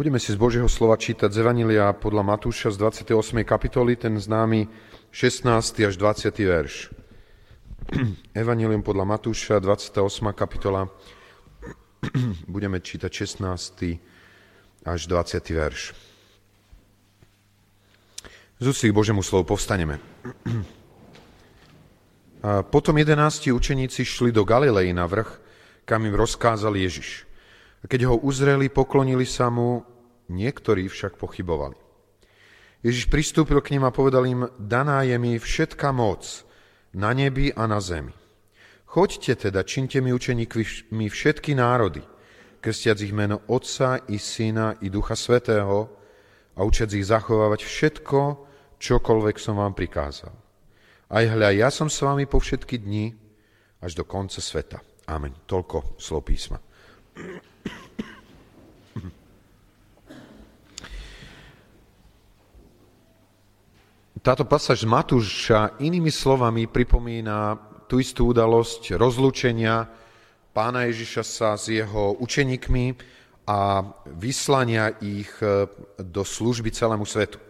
Budeme si z Božieho slova čítať z Evanília podľa Matúša z 28. kapitoly, ten známy 16. až 20. verš. Evanílium podľa Matúša, 28. kapitola, budeme čítať 16. až 20. verš. Z k Božiemu slovu povstaneme. A potom jedenácti učeníci šli do Galilei na vrch, kam im rozkázal Ježiš. A keď ho uzreli, poklonili sa mu, niektorí však pochybovali. Ježiš pristúpil k ním a povedal im, daná je mi všetká moc na nebi a na zemi. Choďte teda, činte mi učeníkmi všetky národy, krstiac ich meno Otca i Syna i Ducha Svetého a učiac ich zachovávať všetko, čokoľvek som vám prikázal. Aj hľa, ja som s vami po všetky dni až do konca sveta. Amen. Toľko slov písma. Táto pasáž z Matúša inými slovami pripomína tú istú udalosť rozlúčenia pána Ježiša sa s jeho učeníkmi a vyslania ich e, do služby celému svetu. E,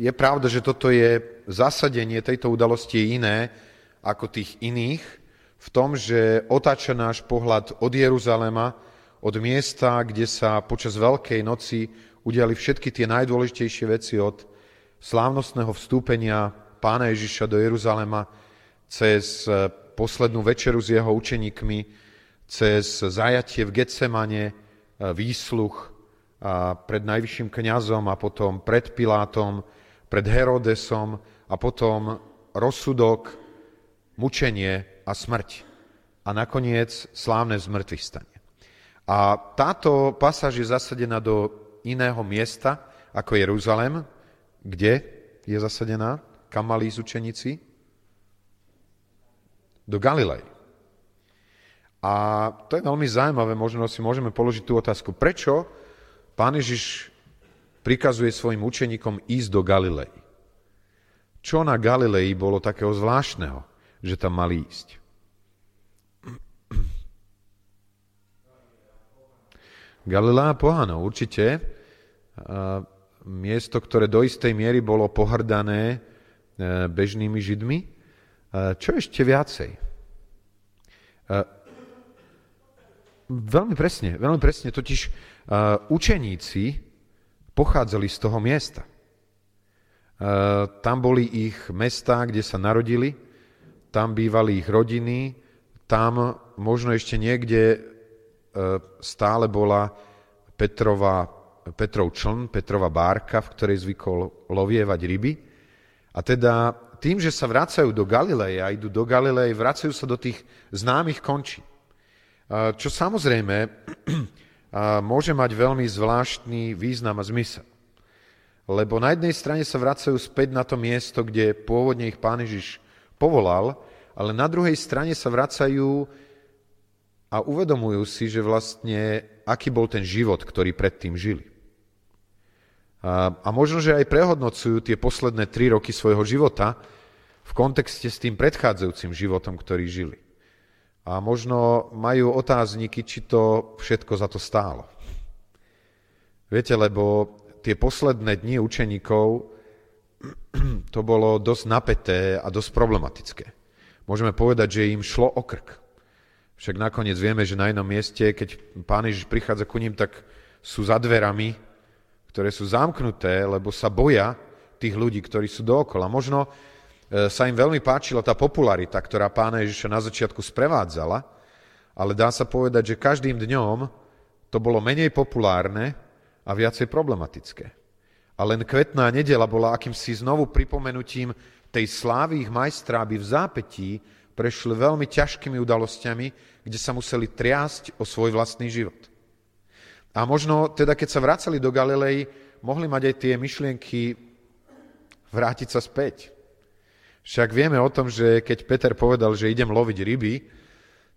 je pravda, že toto je zasadenie tejto udalosti iné ako tých iných v tom, že otáča náš pohľad od Jeruzalema, od miesta, kde sa počas Veľkej noci udiali všetky tie najdôležitejšie veci od slávnostného vstúpenia pána Ježiša do Jeruzalema cez eh, poslednú večeru s jeho učeníkmi, cez zajatie v Getsemane, eh, výsluch pred najvyšším kňazom a potom pred Pilátom, pred Herodesom a potom rozsudok, mučenie a smrť. A nakoniec slávne zmrtvistanie. A táto pasáž je zasadená do iného miesta ako Jeruzalem, kde je zasadená, kam mali ísť učeníci? Do Galilei. A to je veľmi zaujímavé, možno si môžeme položiť tú otázku. Prečo pán Ježiš prikazuje svojim učeníkom ísť do Galilei? Čo na Galilei bolo takého zvláštneho, že tam mali ísť? Galilea pohanov, určite miesto, ktoré do istej miery bolo pohrdané e, bežnými židmi. E, čo ešte viacej? E, veľmi presne, veľmi presne, totiž učeníci pochádzali z toho miesta. Tam boli ich mestá, kde sa narodili, tam bývali ich rodiny, tam možno ešte niekde stále bola Petrova Petrov čln, Petrova bárka, v ktorej zvykol lovievať ryby. A teda tým, že sa vracajú do Galileje a idú do Galileje, vracajú sa do tých známych končí. Čo samozrejme môže mať veľmi zvláštny význam a zmysel. Lebo na jednej strane sa vracajú späť na to miesto, kde pôvodne ich pán Ježiš povolal, ale na druhej strane sa vracajú a uvedomujú si, že vlastne aký bol ten život, ktorý predtým žili. A, a možno, že aj prehodnocujú tie posledné tri roky svojho života v kontexte s tým predchádzajúcim životom, ktorý žili. A možno majú otázniky, či to všetko za to stálo. Viete, lebo tie posledné dni učeníkov to bolo dosť napeté a dosť problematické. Môžeme povedať, že im šlo o krk. Však nakoniec vieme, že na jednom mieste, keď pán Ježiš prichádza ku ním, tak sú za dverami ktoré sú zamknuté, lebo sa boja tých ľudí, ktorí sú dookola. Možno e, sa im veľmi páčila tá popularita, ktorá pána Ježiša na začiatku sprevádzala, ale dá sa povedať, že každým dňom to bolo menej populárne a viacej problematické. A len kvetná nedela bola akýmsi znovu pripomenutím tej slávy ich majstra, aby v zápetí prešli veľmi ťažkými udalosťami, kde sa museli triasť o svoj vlastný život. A možno teda, keď sa vracali do Galilei, mohli mať aj tie myšlienky vrátiť sa späť. Však vieme o tom, že keď Peter povedal, že idem loviť ryby,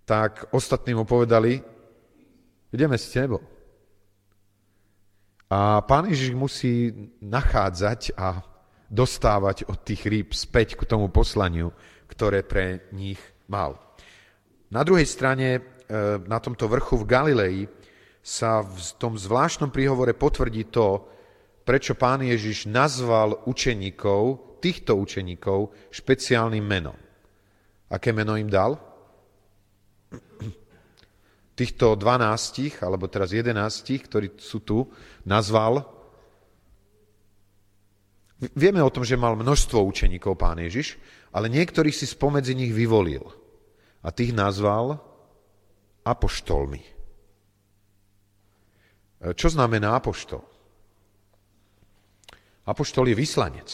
tak ostatní mu povedali, ideme s tebou. A pán Ježiš musí nachádzať a dostávať od tých rýb späť k tomu poslaniu, ktoré pre nich mal. Na druhej strane, e, na tomto vrchu v Galilei, sa v tom zvláštnom príhovore potvrdí to, prečo pán Ježiš nazval učeníkov, týchto učeníkov, špeciálnym menom. Aké meno im dal? Týchto dvanástich, alebo teraz jedenástich, ktorí sú tu, nazval. Vieme o tom, že mal množstvo učeníkov pán Ježiš, ale niektorých si spomedzi nich vyvolil. A tých nazval apoštolmi. Čo znamená apoštol? Apoštol je vyslanec.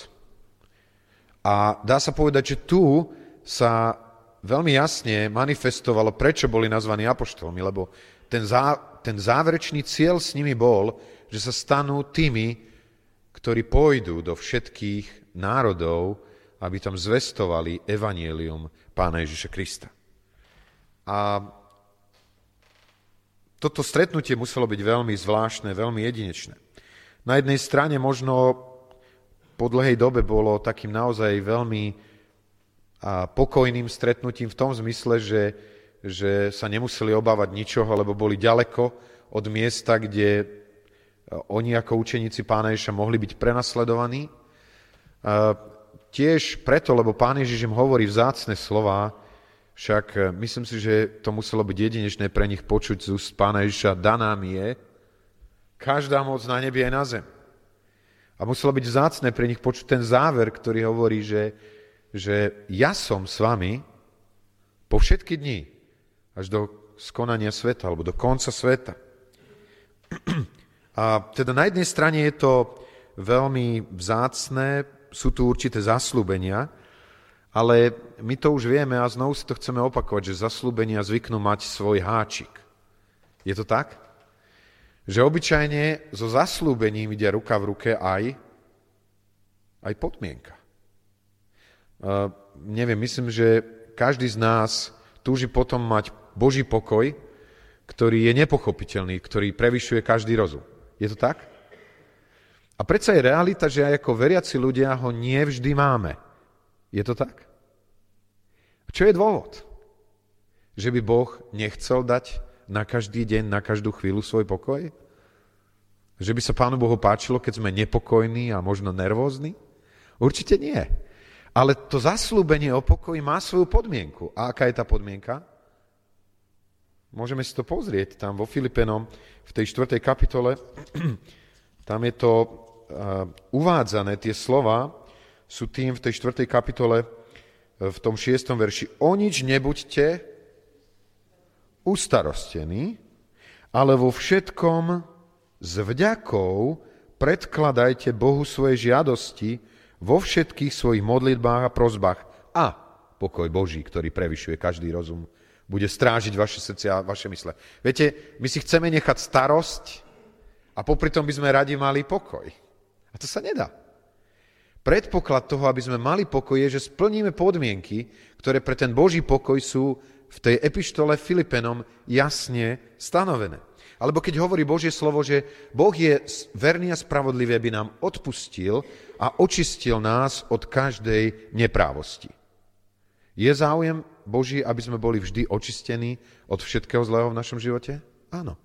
A dá sa povedať, že tu sa veľmi jasne manifestovalo, prečo boli nazvaní apoštolmi, lebo ten, zá, ten záverečný cieľ s nimi bol, že sa stanú tými, ktorí pôjdu do všetkých národov, aby tam zvestovali evanielium pána Ježiša Krista. A toto stretnutie muselo byť veľmi zvláštne, veľmi jedinečné. Na jednej strane možno po dlhej dobe bolo takým naozaj veľmi pokojným stretnutím v tom zmysle, že, že sa nemuseli obávať ničoho, lebo boli ďaleko od miesta, kde oni ako učeníci pána Ježiša mohli byť prenasledovaní. Tiež preto, lebo pán Ježiš im hovorí vzácne slova, však e, myslím si, že to muselo byť jedinečné pre nich počuť z úst pána Ježiša, daná mi je každá moc na nebi aj na zem. A muselo byť vzácne pre nich počuť ten záver, ktorý hovorí, že, že ja som s vami po všetky dni, až do skonania sveta, alebo do konca sveta. A teda na jednej strane je to veľmi vzácne, sú tu určité zaslúbenia, ale my to už vieme a znovu si to chceme opakovať, že zaslúbenia zvyknú mať svoj háčik. Je to tak? Že obyčajne so zaslúbením ide ruka v ruke aj, aj podmienka. Uh, neviem, myslím, že každý z nás túži potom mať Boží pokoj, ktorý je nepochopiteľný, ktorý prevyšuje každý rozum. Je to tak? A predsa je realita, že aj ako veriaci ľudia ho nie vždy máme. Je to tak? A čo je dôvod? Že by Boh nechcel dať na každý deň, na každú chvíľu svoj pokoj? Že by sa Pánu Bohu páčilo, keď sme nepokojní a možno nervózni? Určite nie. Ale to zaslúbenie o pokoji má svoju podmienku. A aká je tá podmienka? Môžeme si to pozrieť tam vo Filipenom v tej 4. kapitole. Tam je to uh, uvádzané, tie slova, sú tým v tej 4. kapitole e, v tom 6. verši. O nič nebuďte ustarostení, ale vo všetkom s vďakou predkladajte Bohu svoje žiadosti vo všetkých svojich modlitbách a prozbách. A pokoj Boží, ktorý prevyšuje každý rozum, bude strážiť vaše srdcia a vaše mysle. Viete, my si chceme nechať starosť a popri tom by sme radi mali pokoj. A to sa nedá. Predpoklad toho, aby sme mali pokoj, je, že splníme podmienky, ktoré pre ten Boží pokoj sú v tej epištole Filipenom jasne stanovené. Alebo keď hovorí Božie slovo, že Boh je verný a spravodlivý, aby nám odpustil a očistil nás od každej neprávosti. Je záujem Boží, aby sme boli vždy očistení od všetkého zlého v našom živote? Áno.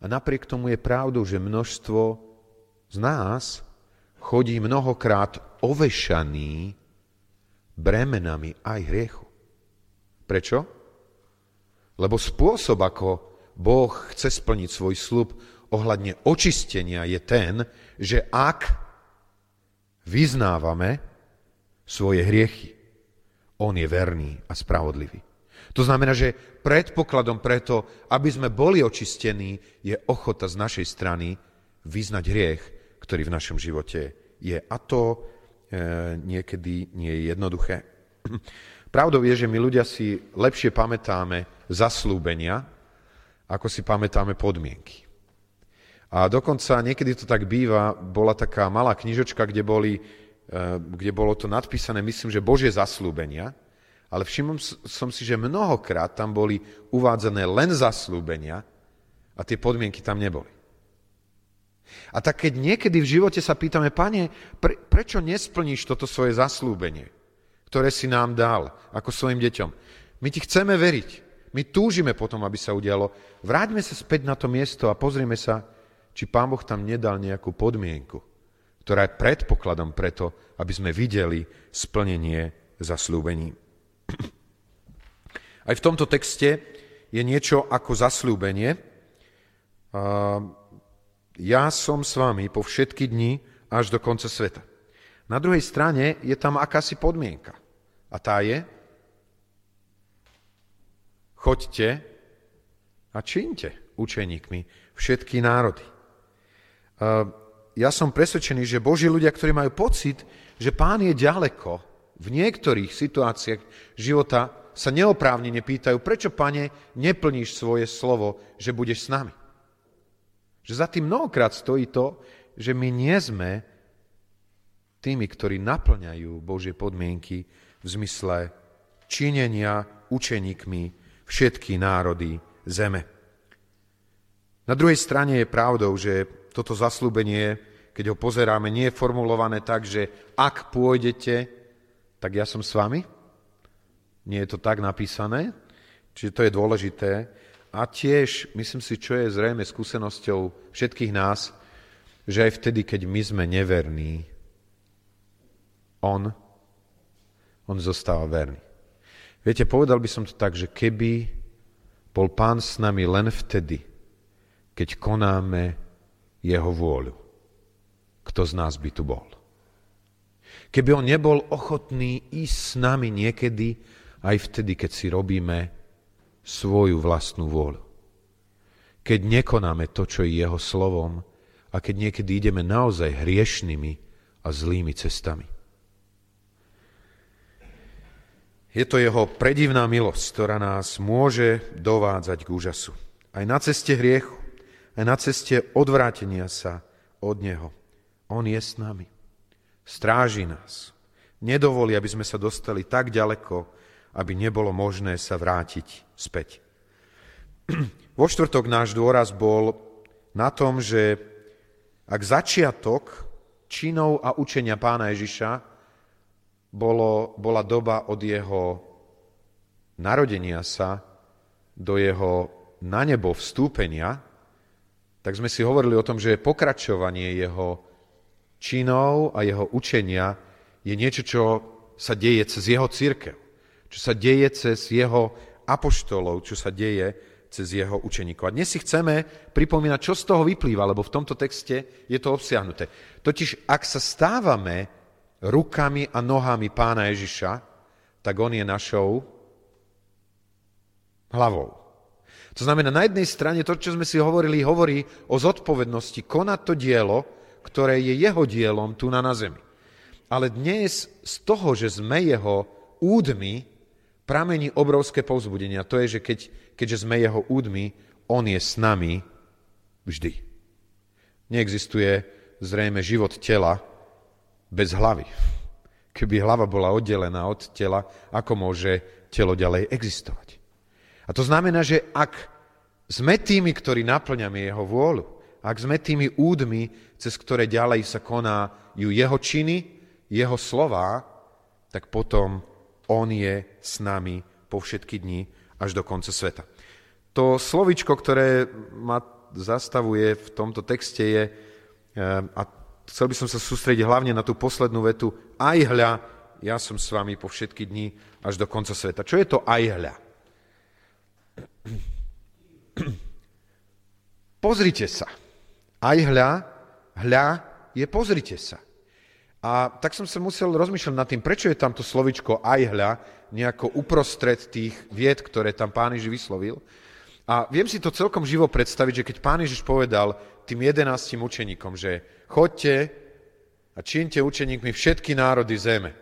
A napriek tomu je pravdou, že množstvo z nás chodí mnohokrát ovešaný bremenami aj hriechu. Prečo? Lebo spôsob, ako Boh chce splniť svoj slub ohľadne očistenia je ten, že ak vyznávame svoje hriechy, On je verný a spravodlivý. To znamená, že predpokladom preto, aby sme boli očistení, je ochota z našej strany vyznať hriech ktorý v našom živote je. A to e, niekedy nie je jednoduché. Pravdou je, že my ľudia si lepšie pamätáme zaslúbenia, ako si pamätáme podmienky. A dokonca niekedy to tak býva, bola taká malá knižočka, kde, boli, kde bolo to nadpísané, myslím, že Božie zaslúbenia, ale všimol som si, že mnohokrát tam boli uvádzané len zaslúbenia a tie podmienky tam neboli. A tak keď niekedy v živote sa pýtame, pane, pre, prečo nesplníš toto svoje zaslúbenie, ktoré si nám dal ako svojim deťom? My ti chceme veriť. my túžime potom, aby sa udialo. Vráťme sa späť na to miesto a pozrieme sa, či Pán Boh tam nedal nejakú podmienku, ktorá je predpokladom preto, aby sme videli splnenie zaslúbení. Aj v tomto texte je niečo ako zaslúbenie. Ja som s vami po všetky dni až do konca sveta. Na druhej strane je tam akási podmienka. A tá je, choďte a činte učeníkmi všetky národy. Ja som presvedčený, že Boží ľudia, ktorí majú pocit, že pán je ďaleko, v niektorých situáciách života sa neoprávnene pýtajú, prečo, pane, neplníš svoje slovo, že budeš s nami. Že za tým mnohokrát stojí to, že my nie sme tými, ktorí naplňajú Božie podmienky v zmysle činenia učeníkmi všetky národy zeme. Na druhej strane je pravdou, že toto zaslúbenie, keď ho pozeráme, nie je formulované tak, že ak pôjdete, tak ja som s vami. Nie je to tak napísané, čiže to je dôležité. A tiež, myslím si, čo je zrejme skúsenosťou všetkých nás, že aj vtedy, keď my sme neverní, on, on zostáva verný. Viete, povedal by som to tak, že keby bol pán s nami len vtedy, keď konáme jeho vôľu, kto z nás by tu bol? Keby on nebol ochotný ísť s nami niekedy, aj vtedy, keď si robíme svoju vlastnú vôľu. Keď nekonáme to, čo je jeho slovom a keď niekedy ideme naozaj hriešnými a zlými cestami. Je to jeho predivná milosť, ktorá nás môže dovádzať k úžasu. Aj na ceste hriechu, na ceste odvrátenia sa od neho. On je s nami. Stráži nás. Nedovolí, aby sme sa dostali tak ďaleko, aby nebolo možné sa vrátiť späť. Vo štvrtok náš dôraz bol na tom, že ak začiatok činov a učenia pána Ježiša bolo, bola doba od jeho narodenia sa do jeho na nebo vstúpenia, tak sme si hovorili o tom, že pokračovanie jeho činov a jeho učenia je niečo, čo sa deje cez jeho církev, čo sa deje cez jeho apoštolov, čo sa deje cez jeho učeníkov. A dnes si chceme pripomínať, čo z toho vyplýva, lebo v tomto texte je to obsiahnuté. Totiž, ak sa stávame rukami a nohami pána Ježiša, tak on je našou hlavou. To znamená, na jednej strane to, čo sme si hovorili, hovorí o zodpovednosti konať to dielo, ktoré je jeho dielom tu na, na zemi. Ale dnes z toho, že sme jeho údmi, pramení obrovské povzbudenie. A to je, že keď, keďže sme jeho údmi, on je s nami vždy. Neexistuje zrejme život tela, bez hlavy. Keby hlava bola oddelená od tela, ako môže telo ďalej existovať? A to znamená, že ak sme tými, ktorí naplňame jeho vôľu, ak sme tými údmi, cez ktoré ďalej sa konajú jeho činy, jeho slová, tak potom on je s nami po všetky dni až do konca sveta. To slovičko, ktoré ma zastavuje v tomto texte je, eh, a chcel by som sa sústrediť hlavne na tú poslednú vetu, aj hľa, ja som s vami po všetky dni až do konca sveta. Čo je to aj hľa? Pozrite sa. Aj hľa, hľa je pozrite sa. A tak som sa musel rozmýšľať nad tým, prečo je tam to slovičko aj hľa nejako uprostred tých vied, ktoré tam pán Ježiš vyslovil. A viem si to celkom živo predstaviť, že keď pán Ježiš povedal tým jedenáctim učeníkom, že chodte a čínte učeníkmi všetky národy zeme.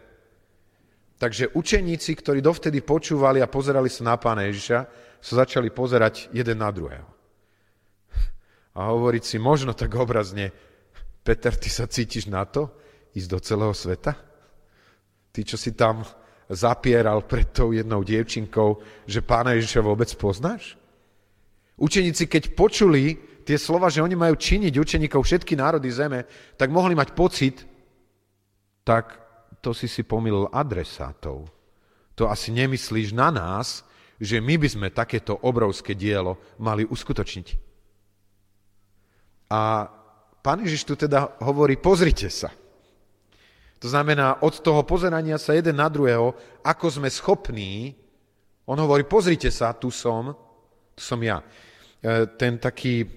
Takže učeníci, ktorí dovtedy počúvali a pozerali sa na pána Ježiša, sa začali pozerať jeden na druhého. A hovoriť si možno tak obrazne, Peter, ty sa cítiš na to ísť do celého sveta? Ty, čo si tam zapieral pred tou jednou dievčinkou, že pána Ježiša vôbec poznáš? Učeníci, keď počuli tie slova, že oni majú činiť učeníkov všetky národy zeme, tak mohli mať pocit, tak to si si pomýlil adresátov. To asi nemyslíš na nás, že my by sme takéto obrovské dielo mali uskutočniť. A pán Ježiš tu teda hovorí, pozrite sa. To znamená, od toho pozerania sa jeden na druhého, ako sme schopní, on hovorí, pozrite sa, tu som, tu som ja. E, ten taký e,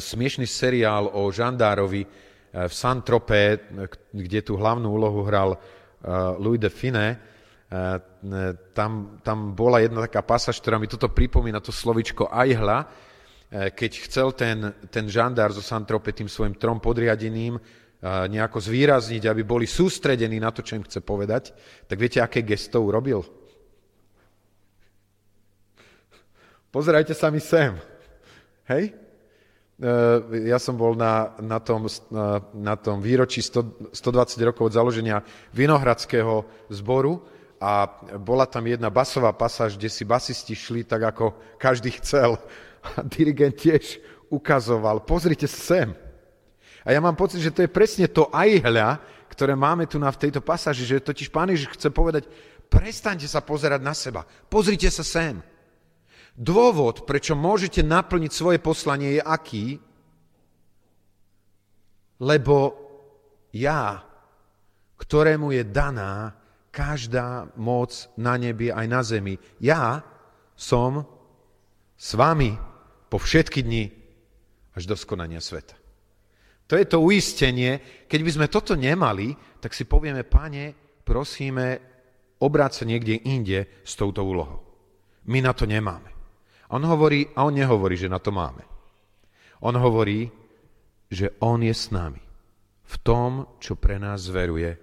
smiešný seriál o žandárovi e, v Saint-Tropez, kde tú hlavnú úlohu hral Louis de Fine, tam, tam bola jedna taká pasáž, ktorá mi toto pripomína, to slovičko ajhla, keď chcel ten, ten žandár zo Santrope tým svojim trom podriadeným nejako zvýrazniť, aby boli sústredení na to, čo im chce povedať, tak viete, aké gesto urobil? Pozerajte sa mi sem. Hej? E, ja som bol na, na, tom, na tom výročí 100, 120 rokov od založenia Vinohradského zboru a bola tam jedna basová pasáž, kde si basisti šli tak, ako každý chcel. A dirigent tiež ukazoval, pozrite sem. A ja mám pocit, že to je presne to ajhľa, ktoré máme tu na v tejto pasáži, že totiž Pán Ježiš chce povedať, prestaňte sa pozerať na seba, pozrite sa sem. Dôvod, prečo môžete naplniť svoje poslanie je aký? Lebo ja, ktorému je daná každá moc na nebi aj na zemi, ja som s vami po všetky dni až do skonania sveta. To je to uistenie. Keď by sme toto nemali, tak si povieme, pane, prosíme, obráť sa niekde inde s touto úlohou. My na to nemáme. On hovorí, a on nehovorí, že na to máme. On hovorí, že on je s nami v tom, čo pre nás zveruje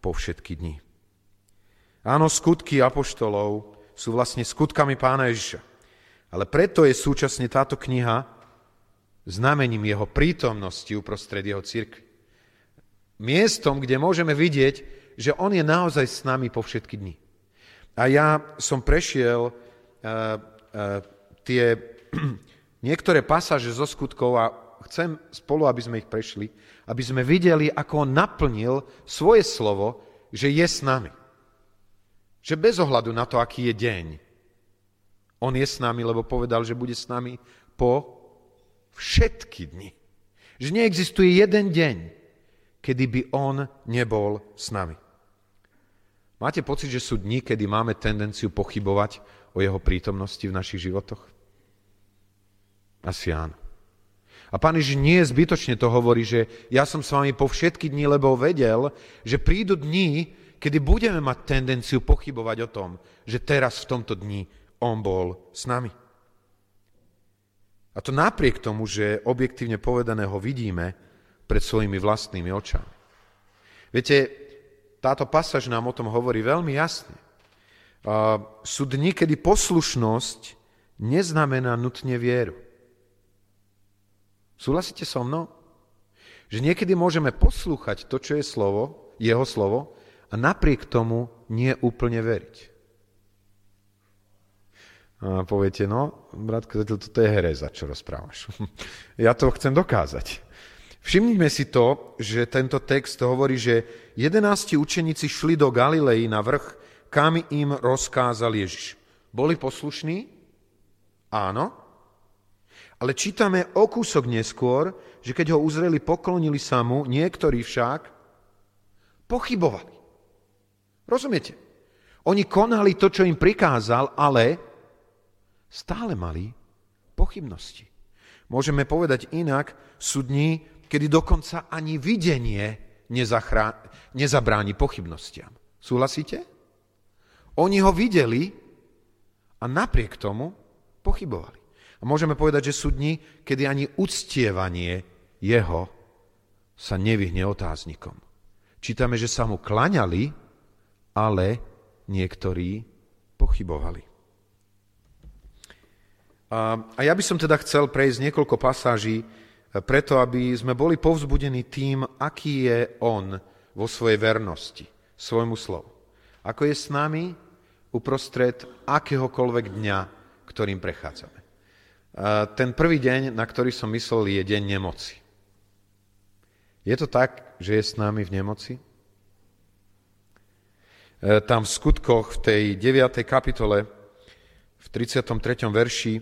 po všetky dni. Áno, skutky apoštolov sú vlastne skutkami pána Ježiša. Ale preto je súčasne táto kniha znamením jeho prítomnosti uprostred jeho církvy. Miestom, kde môžeme vidieť, že on je naozaj s nami po všetky dni. A ja som prešiel uh, uh, tie niektoré pasáže zo skutkov a chcem spolu, aby sme ich prešli, aby sme videli, ako on naplnil svoje slovo, že je s nami. Že bez ohľadu na to, aký je deň, on je s nami, lebo povedal, že bude s nami po Všetky dni. Že neexistuje jeden deň, kedy by on nebol s nami. Máte pocit, že sú dni, kedy máme tendenciu pochybovať o jeho prítomnosti v našich životoch? Asi áno. A pán Ježiš nie zbytočne to hovorí, že ja som s vami po všetky dni, lebo vedel, že prídu dni, kedy budeme mať tendenciu pochybovať o tom, že teraz v tomto dni on bol s nami. A to napriek tomu, že objektívne povedané ho vidíme pred svojimi vlastnými očami. Viete, táto pasáž nám o tom hovorí veľmi jasne. Sú dni, kedy poslušnosť neznamená nutne vieru. Súhlasíte so mnou? Že niekedy môžeme poslúchať to, čo je slovo, jeho slovo, a napriek tomu nie úplne veriť. A poviete, no, bratko, toto je hereza, čo rozprávaš. ja to chcem dokázať. Všimnime si to, že tento text hovorí, že jedenácti učeníci šli do Galilei na vrch, kam im rozkázal Ježiš. Boli poslušní? Áno. Ale čítame o kúsok neskôr, že keď ho uzreli, poklonili sa mu, niektorí však pochybovali. Rozumiete? Oni konali to, čo im prikázal, ale stále mali pochybnosti. Môžeme povedať inak, sú dni, kedy dokonca ani videnie nezachrá... nezabráni pochybnostiam. Súhlasíte? Oni ho videli a napriek tomu pochybovali. A môžeme povedať, že sú dni, kedy ani uctievanie jeho sa nevyhne otáznikom. Čítame, že sa mu klaňali, ale niektorí pochybovali. A ja by som teda chcel prejsť niekoľko pasáží, e, preto aby sme boli povzbudení tým, aký je On vo svojej vernosti, svojmu slovu. Ako je s nami uprostred akéhokoľvek dňa, ktorým prechádzame. Ten prvý deň, na ktorý som myslel, je deň nemoci. Je to tak, že je s nami v nemoci? E, tam v skutkoch v tej 9. kapitole 33. verši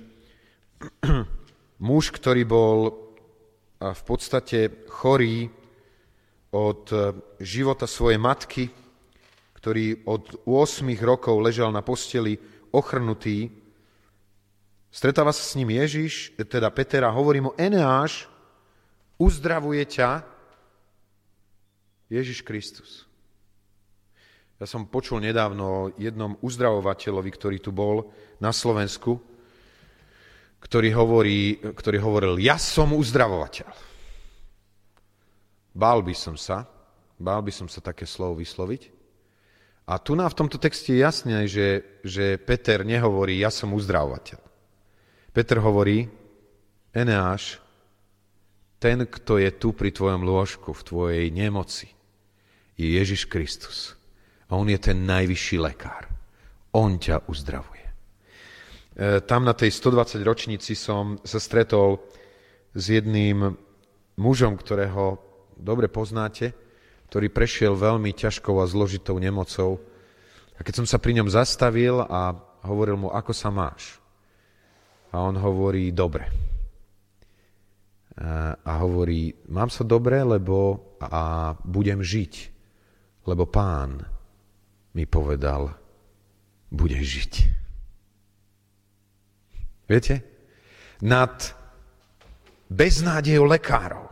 muž, ktorý bol v podstate chorý od života svojej matky, ktorý od 8 rokov ležal na posteli ochrnutý. Stretáva sa s ním Ježiš, teda Peter a hovorí mu, Eneáš, uzdravuje ťa Ježiš Kristus. Ja som počul nedávno o jednom uzdravovateľovi, ktorý tu bol na Slovensku, ktorý, hovorí, ktorý hovoril, ja som uzdravovateľ. Bál by som sa, bál by som sa také slovo vysloviť, a tu nám v tomto texte je jasné, že, že Peter nehovorí, ja som uzdravovateľ. Peter hovorí, Eneáš, ten, kto je tu pri tvojom lôžku, v tvojej nemoci, je Ježiš Kristus. A on je ten najvyšší lekár. On ťa uzdravuje. E, tam na tej 120 ročnici som sa stretol s jedným mužom, ktorého dobre poznáte, ktorý prešiel veľmi ťažkou a zložitou nemocou. A keď som sa pri ňom zastavil a hovoril mu, ako sa máš? A on hovorí, dobre. A hovorí, mám sa dobre, lebo a budem žiť, lebo pán mi povedal, budeš žiť. Viete? Nad beznádejou lekárov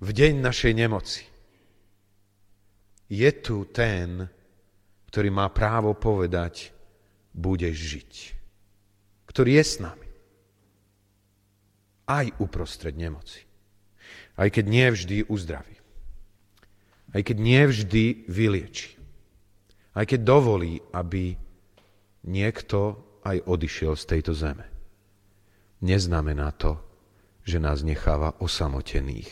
v deň našej nemoci je tu ten, ktorý má právo povedať, budeš žiť. Ktorý je s nami. Aj uprostred nemoci. Aj keď nie vždy uzdraví. Aj keď nie vždy vylieči. Aj keď dovolí, aby niekto aj odišiel z tejto zeme. Neznamená to, že nás necháva osamotených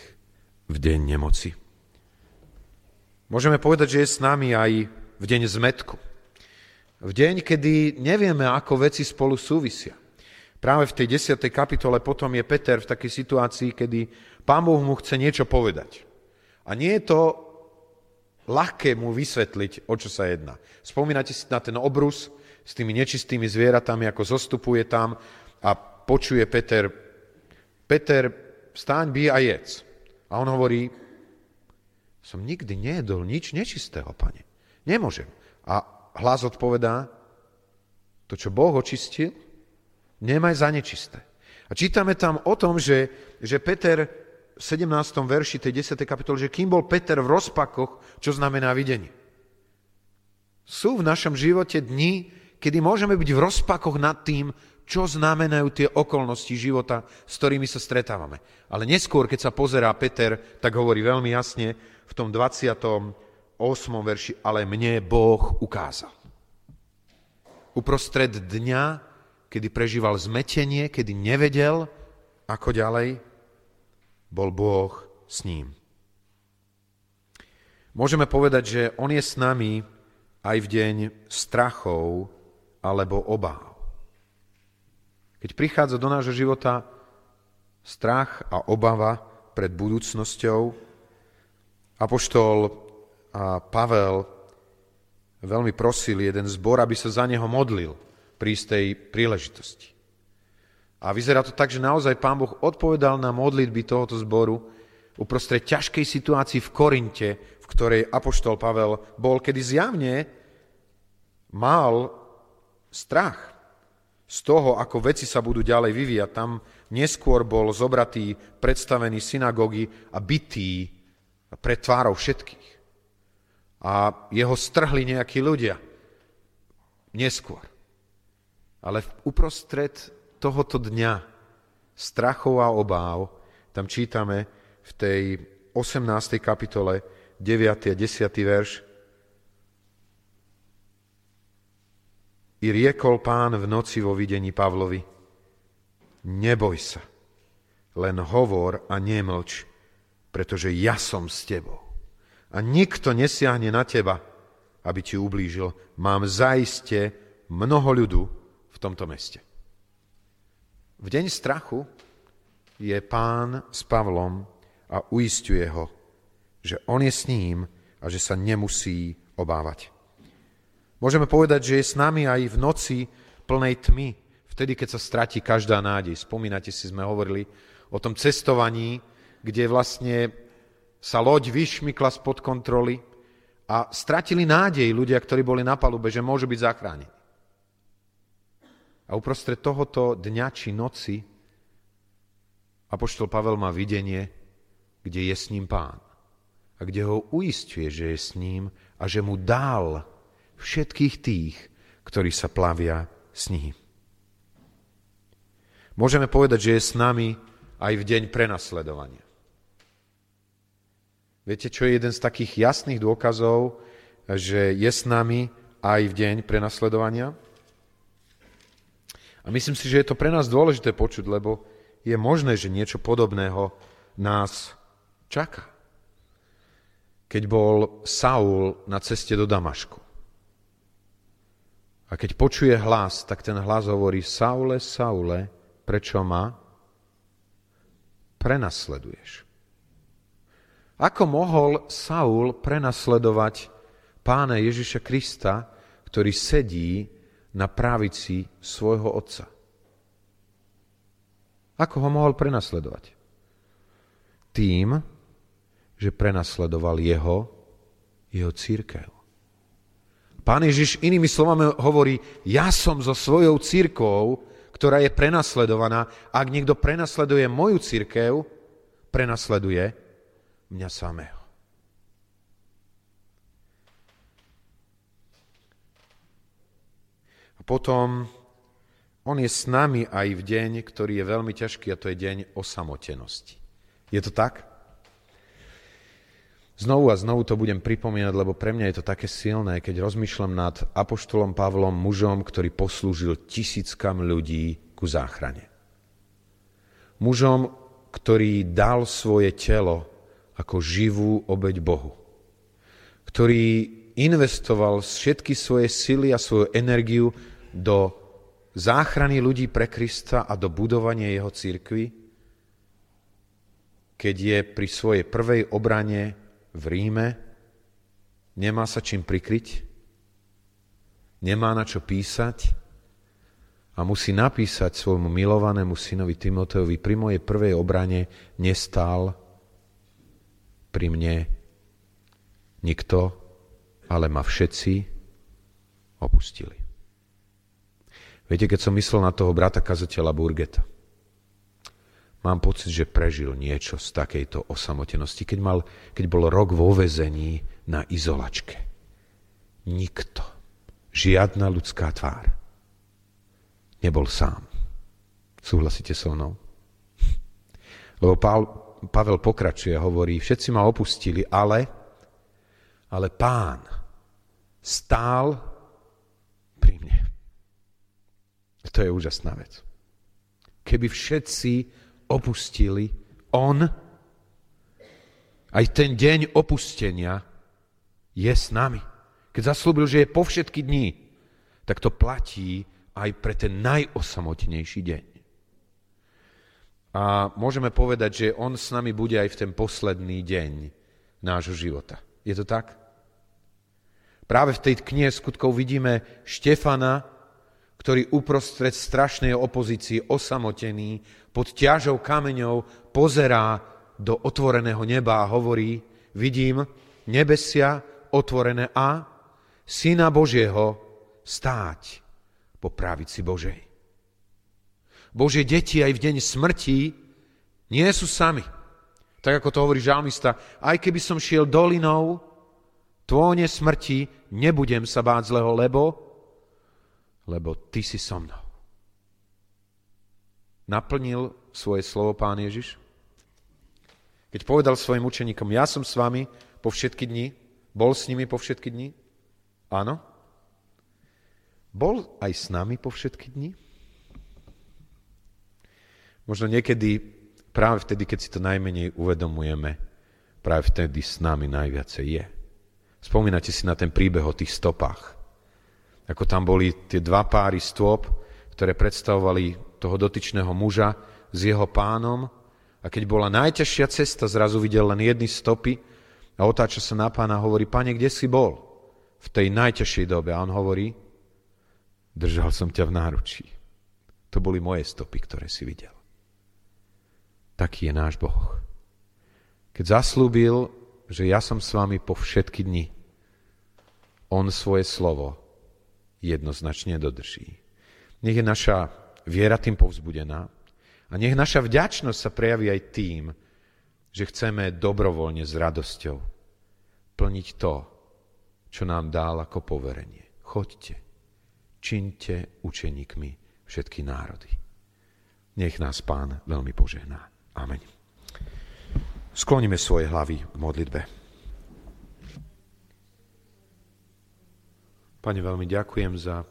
v deň nemoci. Môžeme povedať, že je s nami aj v deň zmetku. V deň, kedy nevieme, ako veci spolu súvisia. Práve v tej 10. kapitole potom je Peter v takej situácii, kedy pán Boh mu chce niečo povedať. A nie je to ľahké mu vysvetliť, o čo sa jedná. Spomínate si na ten obrus s tými nečistými zvieratami, ako zostupuje tam a počuje Peter, Peter, stáň, by a jedz. A on hovorí, som nikdy nejedol nič nečistého, pane. Nemôžem. A hlas odpovedá, to, čo Boh očistil, nemaj za nečisté. A čítame tam o tom, že, že Peter 17. verši tej 10. kapitoly, že kým bol Peter v rozpakoch, čo znamená videnie. Sú v našom živote dni, kedy môžeme byť v rozpakoch nad tým, čo znamenajú tie okolnosti života, s ktorými sa stretávame. Ale neskôr, keď sa pozerá Peter, tak hovorí veľmi jasne, v tom 28. verši, ale mne Boh ukázal. Uprostred dňa, kedy prežíval zmetenie, kedy nevedel, ako ďalej, bol Boh s ním. Môžeme povedať, že On je s nami aj v deň strachov alebo obáv. Keď prichádza do nášho života strach a obava pred budúcnosťou, Apoštol Pavel veľmi prosil jeden zbor, aby sa za neho modlil pri istej príležitosti. A vyzerá to tak, že naozaj Pán Boh odpovedal na modlitby tohoto zboru uprostred ťažkej situácii v Korinte, v ktorej Apoštol Pavel bol, kedy zjavne mal strach z toho, ako veci sa budú ďalej vyvíjať. Tam neskôr bol zobratý, predstavený synagógy a bytý pred tvárou všetkých. A jeho strhli nejakí ľudia. Neskôr. Ale uprostred tohoto dňa strachov a obáv, tam čítame v tej 18. kapitole 9. a 10. verš, I riekol pán v noci vo videní Pavlovi, neboj sa, len hovor a nemlč, pretože ja som s tebou. A nikto nesiahne na teba, aby ti ublížil. Mám zaiste mnoho ľudu v tomto meste. V deň strachu je pán s Pavlom a uistuje ho, že on je s ním a že sa nemusí obávať. Môžeme povedať, že je s nami aj v noci plnej tmy, vtedy, keď sa stratí každá nádej. Spomínate si, sme hovorili o tom cestovaní, kde vlastne sa loď vyšmykla spod kontroly a stratili nádej ľudia, ktorí boli na palube, že môžu byť zachránení. A uprostred tohoto dňa či noci Apoštol Pavel má videnie, kde je s ním pán a kde ho uistuje, že je s ním a že mu dal všetkých tých, ktorí sa plavia s ním. Môžeme povedať, že je s nami aj v deň prenasledovania. Viete, čo je jeden z takých jasných dôkazov, že je s nami aj v deň prenasledovania? A myslím si, že je to pre nás dôležité počuť, lebo je možné, že niečo podobného nás čaká keď bol Saul na ceste do Damašku. A keď počuje hlas, tak ten hlas hovorí, Saule, Saule, prečo ma prenasleduješ? Ako mohol Saul prenasledovať pána Ježiša Krista, ktorý sedí na právici svojho otca? Ako ho mohol prenasledovať? Tým, že prenasledoval jeho, jeho církev. Pán Ježiš inými slovami hovorí, ja som so svojou církou, ktorá je prenasledovaná. Ak niekto prenasleduje moju církev, prenasleduje mňa samého. A potom on je s nami aj v deň, ktorý je veľmi ťažký, a to je deň osamotenosti. Je to tak? Znovu a znovu to budem pripomínať, lebo pre mňa je to také silné, keď rozmýšľam nad apoštolom Pavlom, mužom, ktorý poslúžil tisíckam ľudí ku záchrane. Mužom, ktorý dal svoje telo ako živú obeď Bohu. Ktorý investoval všetky svoje sily a svoju energiu do záchrany ľudí pre Krista a do budovania jeho církvy, keď je pri svojej prvej obrane v Ríme, nemá sa čím prikryť, nemá na čo písať a musí napísať svojmu milovanému synovi Timoteovi pri mojej prvej obrane nestál pri mne nikto, ale ma všetci opustili. Viete, keď som myslel na toho brata kazateľa Burgeta, mám pocit, že prežil niečo z takejto osamotenosti, keď, mal, keď bol rok vo vezení na izolačke. Nikto, žiadna ľudská tvár. Nebol sám. Súhlasíte so mnou? Lebo Pavel pokračuje a hovorí, všetci ma opustili, ale, ale pán stál pri mne. To je úžasná vec. Keby všetci opustili, on aj ten deň opustenia je s nami. Keď zaslúbil, že je po všetky dní, tak to platí aj pre ten najosamotnejší deň. A môžeme povedať, že on s nami bude aj v ten posledný deň nášho života. Je to tak? Práve v tej knihe skutkov vidíme Štefana, ktorý uprostred strašnej opozície osamotený pod ťažou kameňov pozerá do otvoreného neba a hovorí, vidím nebesia otvorené a Syna Božieho stáť po pravici Božej. Božie deti aj v deň smrti nie sú sami. Tak ako to hovorí žalmista, aj keby som šiel dolinou tvóne smrti, nebudem sa báť zlého, lebo lebo ty si so mnou. Naplnil svoje slovo pán Ježiš? Keď povedal svojim učeníkom, ja som s vami po všetky dni, bol s nimi po všetky dni? Áno. Bol aj s nami po všetky dni? Možno niekedy, práve vtedy, keď si to najmenej uvedomujeme, práve vtedy s nami najviacej je. Spomínate si na ten príbeh o tých stopách ako tam boli tie dva páry stôp, ktoré predstavovali toho dotyčného muža s jeho pánom. A keď bola najťažšia cesta, zrazu videl len jedny stopy a otáča sa na pána a hovorí, pane, kde si bol v tej najťažšej dobe? A on hovorí, Držal som ťa v náručí. To boli moje stopy, ktoré si videl. Taký je náš Boh. Keď zaslúbil, že ja som s vami po všetky dni, on svoje slovo jednoznačne dodrží. Nech je naša viera tým povzbudená a nech naša vďačnosť sa prejaví aj tým, že chceme dobrovoľne s radosťou plniť to, čo nám dal ako poverenie. Choďte, činte učeníkmi všetky národy. Nech nás Pán veľmi požehná. Amen. Skloníme svoje hlavy k modlitbe. Pane, veľmi ďakujem za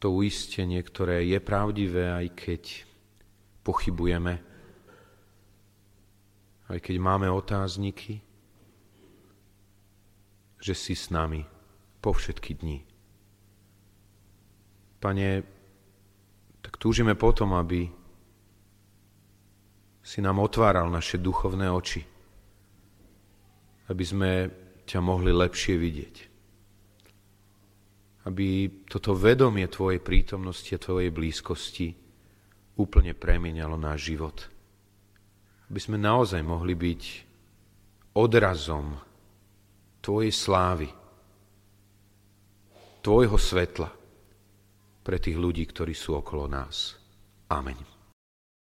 to uistenie, ktoré je pravdivé, aj keď pochybujeme, aj keď máme otázniky, že si s nami po všetky dni. Pane, tak túžime potom, aby si nám otváral naše duchovné oči, aby sme ťa mohli lepšie vidieť. Aby toto vedomie Tvojej prítomnosti a Tvojej blízkosti úplne premienialo náš život. Aby sme naozaj mohli byť odrazom Tvojej slávy, Tvojho svetla pre tých ľudí, ktorí sú okolo nás. Amen.